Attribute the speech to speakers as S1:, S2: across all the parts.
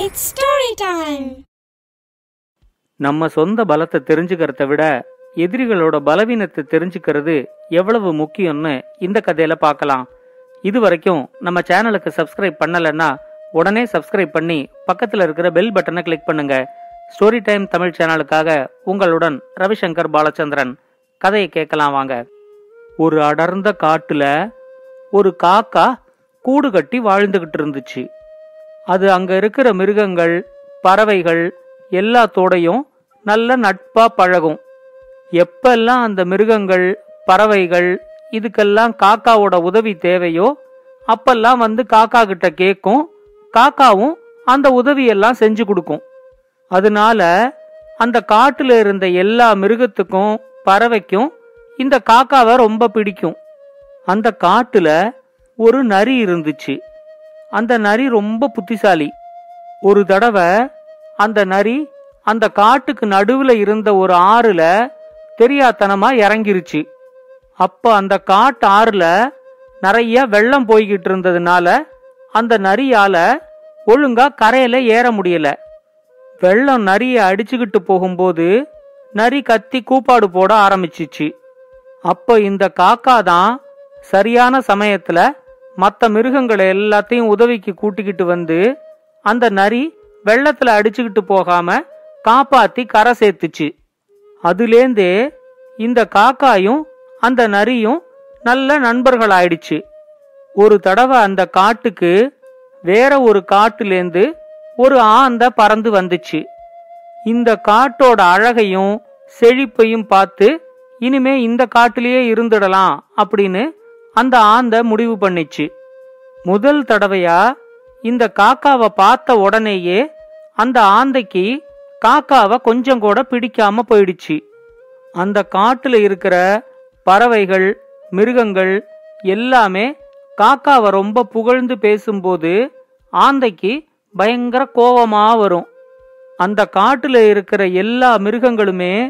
S1: It's story time
S2: நம்ம சொந்த பலத்தை தெரிஞ்சுக்கிறத விட எதிரிகளோட பலவீனத்தை தெரிஞ்சுக்கிறது எவ்வளவு முக்கியம்னு இந்த கதையில பார்க்கலாம். இது வரைக்கும் நம்ம சேனலுக்கு சப்ஸ்கிரைப் பண்ணலைன்னா உடனே சப்ஸ்கிரைப் பண்ணி பக்கத்தில் இருக்கிற பெல் பட்டனை கிளிக் பண்ணுங்க. ஸ்டோரி டைம் தமிழ் சேனலுக்காக உங்களுடன் ரவிசங்கர் பாலச்சந்திரன். கதையை கேட்கலாம் வாங்க. ஒரு அடர்ந்த காட்டுல ஒரு காக்கா கூடு கட்டி வாழ்ந்துகிட்டு இருந்துச்சு. அது அங்க இருக்கிற மிருகங்கள் பறவைகள் எல்லாத்தோடையும் நல்ல நட்பா பழகும். எப்பெல்லாம் அந்த மிருகங்கள் பறவைகள் இதுக்கெல்லாம் காக்காவோட உதவி தேவையோ அப்பெல்லாம் வந்து காக்கா கிட்ட கேட்கும் காக்காவும் அந்த உதவியெல்லாம் செஞ்சு கொடுக்கும். அதனால அந்த காட்டுல இருந்த எல்லா மிருகத்துக்கும் பறவைக்கும் இந்த காக்காவை ரொம்ப பிடிக்கும். அந்த காட்டுல ஒரு நரி இருந்துச்சு. அந்த நரி ரொம்ப புத்திசாலி. ஒரு தடவை அந்த நரி அந்த காட்டுக்கு நடுவுல இருந்த ஒரு ஆறுல தெரியாத்தனமா இறங்கிருச்சு. அப்ப அந்த காட்டு ஆறுல நிறைய வெள்ளம் போய்கிட்டு இருந்ததுனால அந்த நரியால ஒழுங்கா கரையில ஏற முடியல. வெள்ளம் நரிய அடிச்சுக்கிட்டு போகும்போது நரி கத்தி கூப்பாடு போட ஆரம்பிச்சிச்சு. அப்ப இந்த காக்கா தான் சரியான சமயத்துல மற்ற மிருகங்களை எல்லாத்தையும் உதவிக்கு கூட்டிக்கிட்டு வந்து அந்த நரி வெள்ளத்துல அடிச்சுக்கிட்டு போகாம காப்பாத்தி கரை சேர்த்துச்சு. அதுலேந்தே இந்த காக்காயும் அந்த நரியும் நல்ல நண்பர்கள் ஆயிடுச்சு ஒரு தடவை அந்த காட்டுக்கு வேற ஒரு காட்டுலேந்து ஒரு ஆந்த பறந்து வந்துச்சு. இந்த காட்டோட அழகையும் செழிப்பையும் பார்த்து இனிமே இந்த காட்டிலேயே இருந்துடலாம் அப்படின்னு அந்த ஆந்த முடிவு பண்ணிச்சு. முதல் தடவையா இந்த காக்காவை பார்த்த உடனேயே அந்த ஆந்தைக்கு காக்காவை கொஞ்சம் கூட பிடிக்காம போயிடுச்சு. அந்த காட்டுல இருக்கிற பறவைகள் மிருகங்கள் எல்லாமே காக்காவை ரொம்ப புகழ்ந்து பேசும்போது ஆந்தைக்கு பயங்கர கோபமா வரும். அந்த காட்டுல இருக்கிற எல்லா மிருகங்களுமே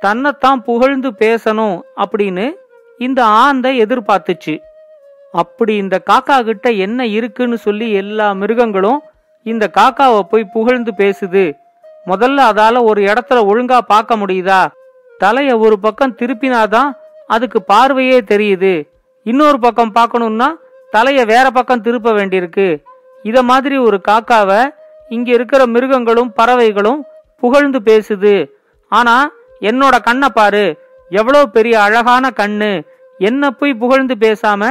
S2: தன்னைத்தான் புகழ்ந்து பேசணும் அப்படின்னு இந்த ஆந்தை எதிர்பார்த்துச்சு. அப்படி இந்த காக்கா கிட்ட என்ன இருக்குன்னு சொல்லி எல்லா மிருகங்களும் இந்த காக்காவை போய் புகழ்ந்து பேசுது. முதல்ல அதால ஒரு இடத்துல ஒழுங்கா பார்க்க முடியுதா? தலைய ஒரு பக்கம் திருப்பினாதான் அதுக்கு பார்வையே தெரியுது. இன்னொரு பக்கம் பார்க்கணும்னா தலைய வேற பக்கம் திருப்ப வேண்டியிருக்கு. இத மாதிரி ஒரு காக்காவை இங்க இருக்கிற மிருகங்களும் பறவைகளும் புகழ்ந்து பேசுது. ஆனா என்னோட கண்ணை பாரு எவ்வளோ பெரிய அழகான கண்ணு என்ன போய் புகழ்ந்து பேசாம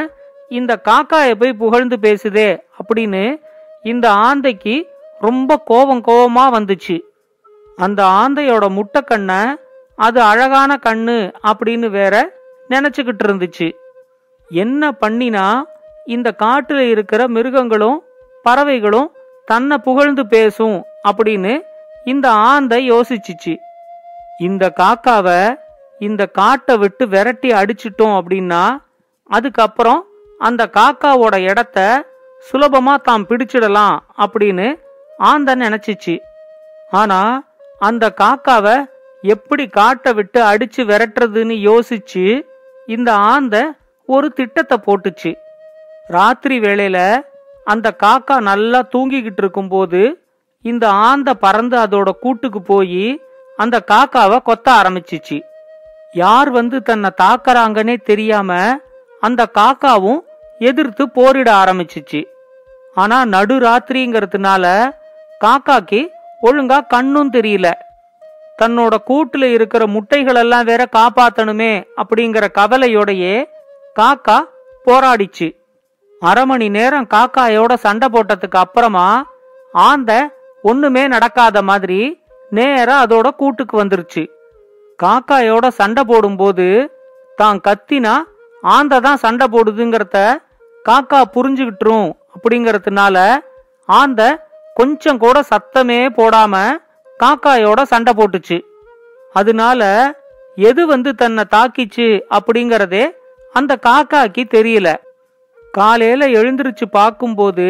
S2: இந்த காக்காயை போய் புகழ்ந்து பேசுதே அப்படின்னு இந்த ஆந்தைக்கு ரொம்ப கோபம் கோபமா வந்துச்சு. அந்த ஆந்தையோட முட்டை கண்ணை அது அழகான கண்ணு அப்படின்னு வேற நினச்சிக்கிட்டு இருந்துச்சு. என்ன பண்ணினா இந்த காட்டில் இருக்கிற மிருகங்களும் பறவைகளும் தன்னை புகழ்ந்து பேசும் அப்படின்னு இந்த ஆந்தை யோசிச்சுச்சு. இந்த காக்காவை இந்த காட்டை விட்டு விரட்டி அடிச்சிட்டோம் அப்படின்னா அதுக்கப்புறம் அந்த காக்காவோட இடத்த சுலபமா தாம் பிடிச்சிடலாம் அப்படின்னு ஆந்தை நினைச்சிச்சு. ஆனா அந்த காக்காவை எப்படி காட்டை விட்டு அடிச்சு விரட்டுறதுன்னு யோசிச்சு இந்த ஆந்தை ஒரு திட்டத்தை போட்டுச்சு. ராத்திரி வேளையில அந்த காக்கா நல்லா தூங்கிக்கிட்டு இருக்கும்போது இந்த ஆந்தை பறந்து அதோட கூட்டுக்கு போய் அந்த காக்காவை கொத்த ஆரம்பிச்சிச்சு. யார் வந்து தன்னை தாக்கறாங்கன்னே தெரியாம அந்த காக்காவும் எதிர்த்து போரிட ஆரம்பிச்சிச்சு. ஆனா நடு ராத்திரிங்கிறதுனால காக்காக்கு ஒழுங்கா கண்ணும் தெரியல. தன்னோட கூட்டுல இருக்கிற முட்டைகள் எல்லாம் வேற காப்பாத்தணுமே அப்படிங்கிற கவலையோடையே காக்கா போராடிச்சு. அரை மணி நேரம் காக்காயோட சண்டை போட்டதுக்கு அப்புறமா ஆந்த ஒண்ணுமே நடக்காத மாதிரி நேரா அதோட கூட்டுக்கு வந்துருச்சு. காக்காயோட சண்டை போடும்போது தான் கத்தினா ஆந்த தான் சண்டை போடுதுங்கிறத காக்கா புரிஞ்சுக்கிட்டுரும் அப்படிங்கறதுனால ஆந்த கொஞ்சம் கூட சத்தமே போடாம காக்காயோட சண்டை போட்டுச்சு. அதனால எது வந்து தன்னை தாக்கிச்சு அப்படிங்கறதே அந்த காக்காக்கு தெரியல. காலையில எழுந்திருச்சு பார்க்கும்போது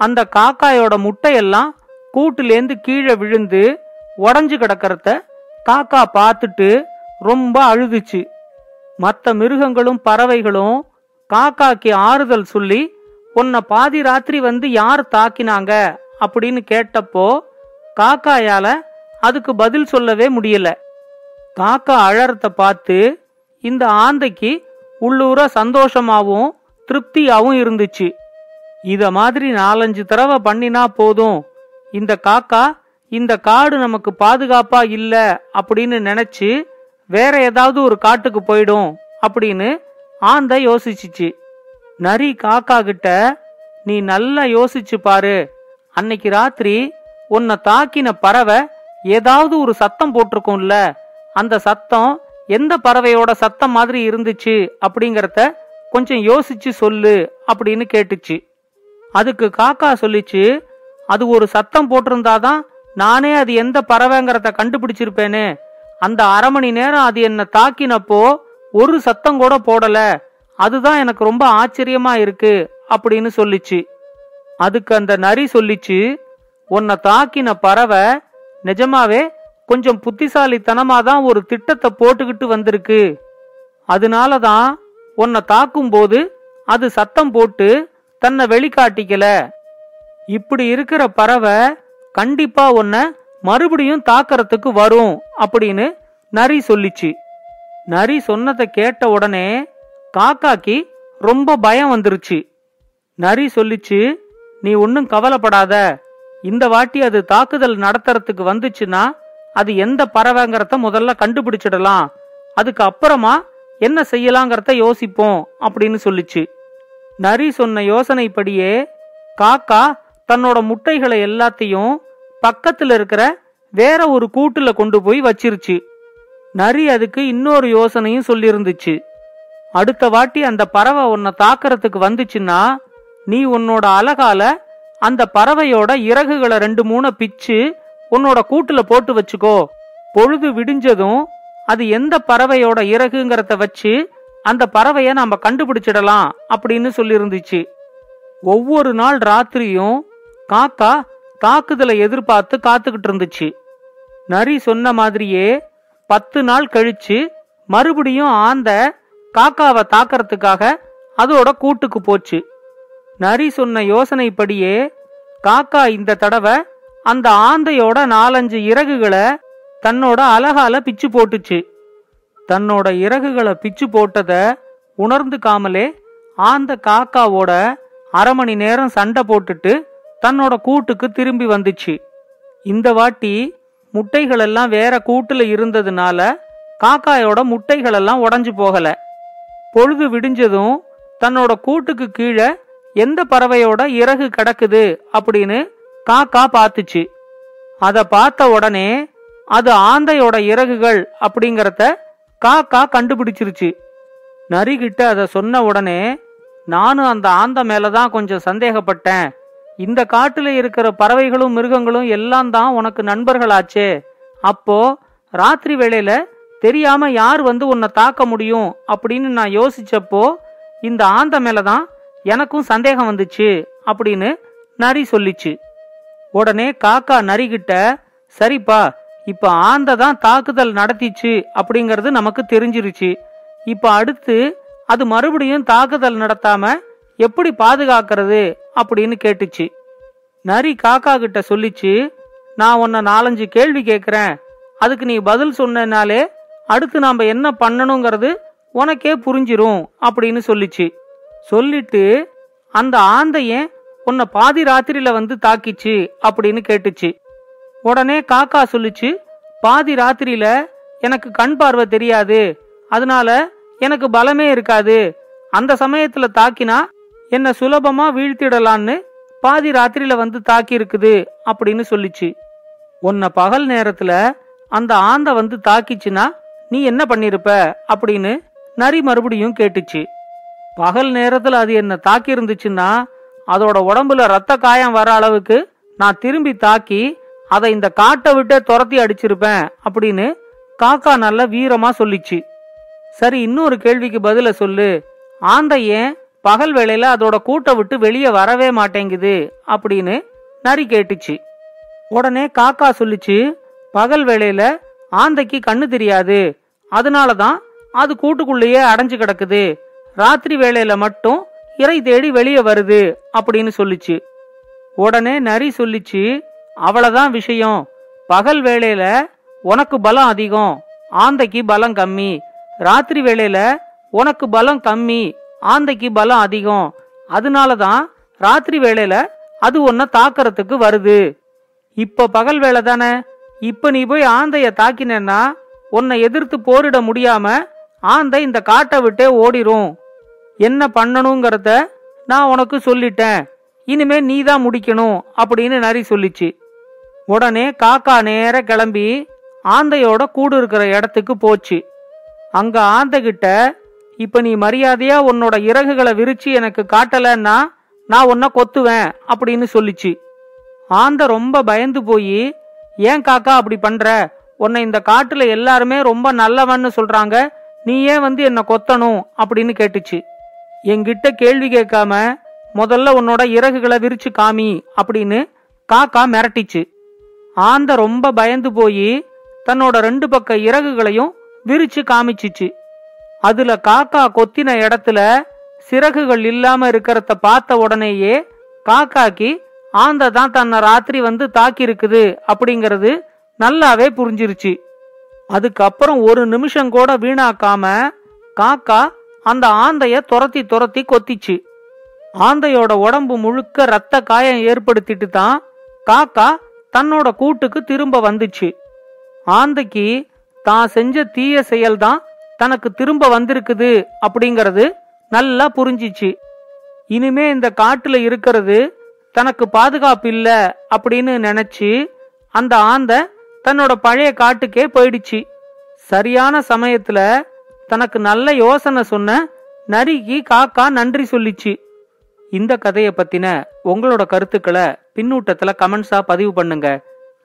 S2: அந்த காக்காயோட முட்டையெல்லாம் கூட்டுலேருந்து கீழே விழுந்து உடஞ்சு கிடக்கிறத காக்கா பார்த்துட்டு ரொம்ப அழுதுச்சு. மற்ற மிருகங்களும் பறவைகளும் காக்காக்கு ஆறுதல் சொல்லி உன்னை பாதி ராத்திரி வந்து யார் தாக்கினாங்க? அப்படின்னு கேட்டப்போ காக்காயால அதுக்கு பதில் சொல்லவே முடியல. காக்கா அழறத பார்த்து இந்த ஆந்தைக்கு உள்ளூர சந்தோஷமாவும் திருப்தியாவும் இருந்துச்சு. இத மாதிரி நாலஞ்சு தடவை பண்ணினா போதும். இந்த காக்கா இந்த காடு நமக்கு பாதுகாப்பா இல்ல அப்படின்னு நினைச்சு வேற ஏதாவது ஒரு காட்டுக்கு போயிடும் அப்படின்னு ஆந்தை யோசிச்சிச்சு. நரி காக்கா கிட்ட நீ நல்லா யோசிச்சு பாரு. அன்னைக்கு ராத்திரி உன்னை தாக்கின பறவை ஏதாவது ஒரு சத்தம் போட்டிருக்கும்ல அந்த சத்தம் எந்த பறவையோட சத்தம் மாதிரி இருந்துச்சு அப்படிங்கறத கொஞ்சம் யோசிச்சு சொல்லு அப்படின்னு கேட்டுச்சு. அதுக்கு காக்கா சொல்லிச்சு அது ஒரு சத்தம் போட்டிருந்தாதான் நானே அது எந்த பறவைங்கிறத கண்டுபிடிச்சிருப்பேனே. அந்த அரை மணி நேரம் அது என்னை தாக்கினப்போ ஒரு சத்தம் கூட போடல. அதுதான் எனக்கு ரொம்ப ஆச்சரியமா இருக்கு அப்படின்னு சொல்லிச்சு. அதுக்கு அந்த நரி சொல்லிச்சு உன்னை தாக்கின பறவை நிஜமாவே கொஞ்சம் புத்திசாலித்தனமா தான் ஒரு திட்டத்தை போட்டுக்கிட்டு வந்திருக்கு. அதனால தான் உன்னை தாக்கும் போது அது சத்தம் போட்டு தன்னை வெளிக்காட்டிக்கல. இப்படி இருக்கிற பறவை கண்டிப்பா உன்னை மறுபடியும் தாக்கறதுக்கு வரும் அப்படின்னு நரி சொல்லிச்சு. நரி சொன்னதை கேட்ட உடனே காக்காக்கு ரொம்ப பயம் வந்துருச்சு. நரி சொல்லிச்சு நீ ஒன்றும் கவலைப்படாத. இந்த வாட்டி அது தாக்குதல் நடத்துறதுக்கு வந்துச்சுன்னா அது எந்த பறவைங்கிறத முதல்ல கண்டுபிடிச்சிடலாம். அதுக்கு அப்புறமா என்ன செய்யலாங்கிறத யோசிப்போம் அப்படின்னு சொல்லிச்சு. நரி சொன்ன யோசனைப்படியே காக்கா தன்னோட முட்டைகளை எல்லாத்தையும் பக்கத்துல இருக்கிற வேற ஒரு கூட்டுல கொண்டு போய் வச்சிருச்சு. நரி அதுக்கு இன்னொரு யோசனையும் சொல்லியிருந்துச்சு அடுத்த வாட்டி அந்த பறவை உன்னை தாக்கறதுக்கு வந்துச்சுன்னா நீ உன்னோட அழகால அந்த பறவையோட இறகுகளை ரெண்டு மூணு பிச்சு உன்னோட கூட்டுல போட்டு வச்சுக்கோ. பொழுது விடிஞ்சதும் அது எந்த பறவையோட இறகுங்கிறத வச்சு அந்த பறவைய நாம கண்டுபிடிச்சிடலாம் அப்படின்னு சொல்லியிருந்துச்சு ஒவ்வொரு நாள் ராத்திரியும் காக்கா தாக்குதலை எதிர்பார்த்து காத்துக்கிட்டு இருந்துச்சு நரி சொன்ன மாதிரியே பத்து நாள் கழிச்சு மறுபடியும் ஆந்த காக்காவை தாக்கறதுக்காக அதோட கூட்டுக்கு போச்சு. நரி சொன்ன யோசனைப்படியே காக்கா இந்த தடவை அந்த ஆந்தையோட நாலஞ்சு இறகுகளை தன்னோட அலகால பிச்சு போட்டுச்சு. தன்னோட இறகுகளை பிச்சு போட்டத உணர்ந்துக்காமலே ஆந்த காக்காவோட அரை மணி நேரம் சண்டை போட்டுட்டு தன்னோட கூட்டுக்கு திரும்பி வந்துச்சு. இந்த வாட்டி முட்டைகள் எல்லாம் வேற கூட்டுல இருந்ததுனால காக்காயோட முட்டைகள் எல்லாம் உடைஞ்சு போகல. பொழுது விடிஞ்சதும் தன்னோட கூட்டுக்கு கீழே எந்த பறவையோட இறகு கிடக்குது அப்படின்னு காக்கா பார்த்துச்சு. அத பார்த்த உடனே அது ஆந்தையோட இறகுகள் அப்படிங்கறத காக்கா கண்டுபிடிச்சிருச்சு. நரிகிட்ட அத சொன்ன உடனே நானும் அந்த ஆந்த மேலதான் கொஞ்சம் சந்தேகப்பட்டேன். இந்த காட்டுல இருக்கிற பறவைகளும் மிருகங்களும் எல்லாம் தான் உனக்கு நண்பர்களாச்சே. அப்போ ராத்திரி வேளையில தெரியாம யார் வந்து உன்னை தாக்க முடியும் அப்படின்னு நான் யோசிச்சப்போ இந்த ஆந்த மேலதான் எனக்கும் சந்தேகம் வந்துச்சு அப்படின்னு நரி சொல்லிச்சு. உடனே காக்கா நரிகிட்ட சரிப்பா இப்ப ஆந்த தான் தாக்குதல் நடத்திச்சு அப்படிங்கறது நமக்கு தெரிஞ்சிருச்சு. இப்ப அடுத்து அது மறுபடியும் தாக்குதல் நடத்தாம எப்படி பாதுகாக்கிறது அப்படின்னு கேட்டுச்சு. நரி காக்கா கிட்ட சொல்லிச்சு நான் உன்னை நாலஞ்சு கேள்வி கேட்குறேன் அதுக்கு நீ பதில் சொன்னனாலே அடுத்து நாம என்ன பண்ணணுங்கிறது உனக்கே புரிஞ்சிரும் அப்படின்னு சொல்லிச்சு. சொல்லிட்டு அந்த ஆந்தையன் உன்னை பாதி ராத்திரியில வந்து தாக்கிச்சு அப்படின்னு கேட்டுச்சு. உடனே காக்கா சொல்லிச்சு பாதி ராத்திரியில எனக்கு கண் பார்வை தெரியாது. அதனால எனக்கு பலமே இருக்காது. அந்த சமயத்துல தாக்கினா என்ன சுலபமா வீழ்த்திடலான்னு பாதி ராத்திரியில வந்து தாக்கி இருக்குது அப்படின்னு சொல்லிச்சு. உன்னை பகல் நேரத்துல அந்த ஆந்த வந்து தாக்கிச்சுன்னா நீ என்ன பண்ணிருப்ப அப்படின்னு நரி மறுபடியும் கேட்டுச்சு. பகல் நேரத்துல அது என்ன தாக்கி இருந்துச்சுன்னா அதோட உடம்புல ரத்த காயம் வர அளவுக்கு நான் திரும்பி தாக்கி அதை இந்த காட்டை விட்டே துரத்தி அடிச்சிருப்பேன் அப்படின்னு காக்கா நல்ல வீரமா சொல்லிச்சு. சரி இன்னொரு கேள்விக்கு பதில சொல்லு. ஆந்தை ஏன் பகல் வேளையில அதோட கூட்டை விட்டு வெளியே வரவே மாட்டேங்குது அப்படின்னு நரி கேட்டுச்சு. உடனே காக்கா சொல்லிச்சு பகல் வேளையில ஆந்தைக்கு கண்ணு தெரியாது. அதனாலதான் அது கூட்டுக்குள்ளேயே அடைஞ்சு கிடக்குது. ராத்திரி வேளையில மட்டும் இறை தேடி வெளியே வருது அப்படின்னு சொல்லிச்சு. உடனே நரி சொல்லிச்சு அவ்வளவுதான் விஷயம். பகல் வேளையில உனக்கு பலம் அதிகம். ஆந்தைக்கு பலம் கம்மி. ராத்திரி வேளையில உனக்கு பலம் கம்மி. ஆந்தைக்கு பலம் அதிகம். அதனால தான் ராத்திரி வேளையில அது ஒன்ன தாக்கறதுக்கு வருது. இப்ப பகல் வேலை தானே? இப்ப நீ போய் ஆந்தைய தாக்கினேன்னா உன்னை எதிர்த்து போரிட முடியாம ஆந்தை இந்த காட்டை விட்டே ஓடிரும். என்ன பண்ணணுங்கிறத நான் உனக்கு சொல்லிட்டேன். இனிமே நீ தான் முடிக்கணும் அப்படின்னு நரி சொல்லிச்சு. உடனே காக்கா நேர கிளம்பி ஆந்தையோட கூடு இருக்கிற இடத்துக்கு போச்சு. அங்க ஆந்தைகிட்ட இப்ப நீ மரியாதையா உன்னோட இறகுகளை விரிச்சு எனக்கு காட்டலன்னா நான் உன்னை கொத்துவேன் அப்படின்னு சொல்லிச்சு. ஆந்தை ரொம்ப பயந்து போய் ஏன் காக்கா அப்படி பண்ற? உன்னை இந்த காட்டுல எல்லாருமே ரொம்ப நல்லவன்னு சொல்றாங்க. நீ ஏன் வந்து என்ன கொத்தணும்? அப்படின்னு கேட்டுச்சு. என்கிட்ட கேள்வி கேட்காம முதல்ல உன்னோட இறகுகளை விரிச்சு காமி அப்படின்னு காக்கா மிரட்டிச்சு. ஆந்தை ரொம்ப பயந்து போய் தன்னோட ரெண்டு பக்க இறகுகளையும் விரிச்சு காமிச்சிச்சு. அதுல காக்கா கொத்தின இடத்துல சிறகுகள் இல்லாம இருக்கிறத பார்த்த உடனேயே காக்காக்கு ஆந்தை தான் தன்னை ராத்திரி வந்து தாக்கி இருக்குது நல்லாவே புரிஞ்சிருச்சு. அதுக்கப்புறம் ஒரு நிமிஷம் கூட வீணாக்காம காக்கா அந்த ஆந்தைய துரத்தி துரத்தி கொத்திச்சு. ஆந்தையோட உடம்பு முழுக்க ரத்த காயம் ஏற்படுத்திட்டு தான் காக்கா தன்னோட கூட்டுக்கு திரும்ப வந்துச்சு. ஆந்தைக்கு தான் செஞ்ச தீய செயல்தான் தனக்கு திரும்ப வந்திருக்குது அப்படிங்கறது நல்லா புரிஞ்சிச்சு. இனிமே இந்த காட்டுல இருக்கிறது தனக்கு பாதுகாப்பு இல்ல அப்படின்னு நினைச்சு அந்த ஆந்தை தன்னோட பழைய காட்டுக்கே போயிடுச்சு. சரியான சமயத்துல தனக்கு நல்ல யோசனை சொன்ன நரிக்கு காக்கா நன்றி சொல்லிச்சு. இந்த கதையை பத்தின உங்களோட கருத்துக்களை பின்னூட்டத்துல கமெண்ட்ஸா பதிவு பண்ணுங்க.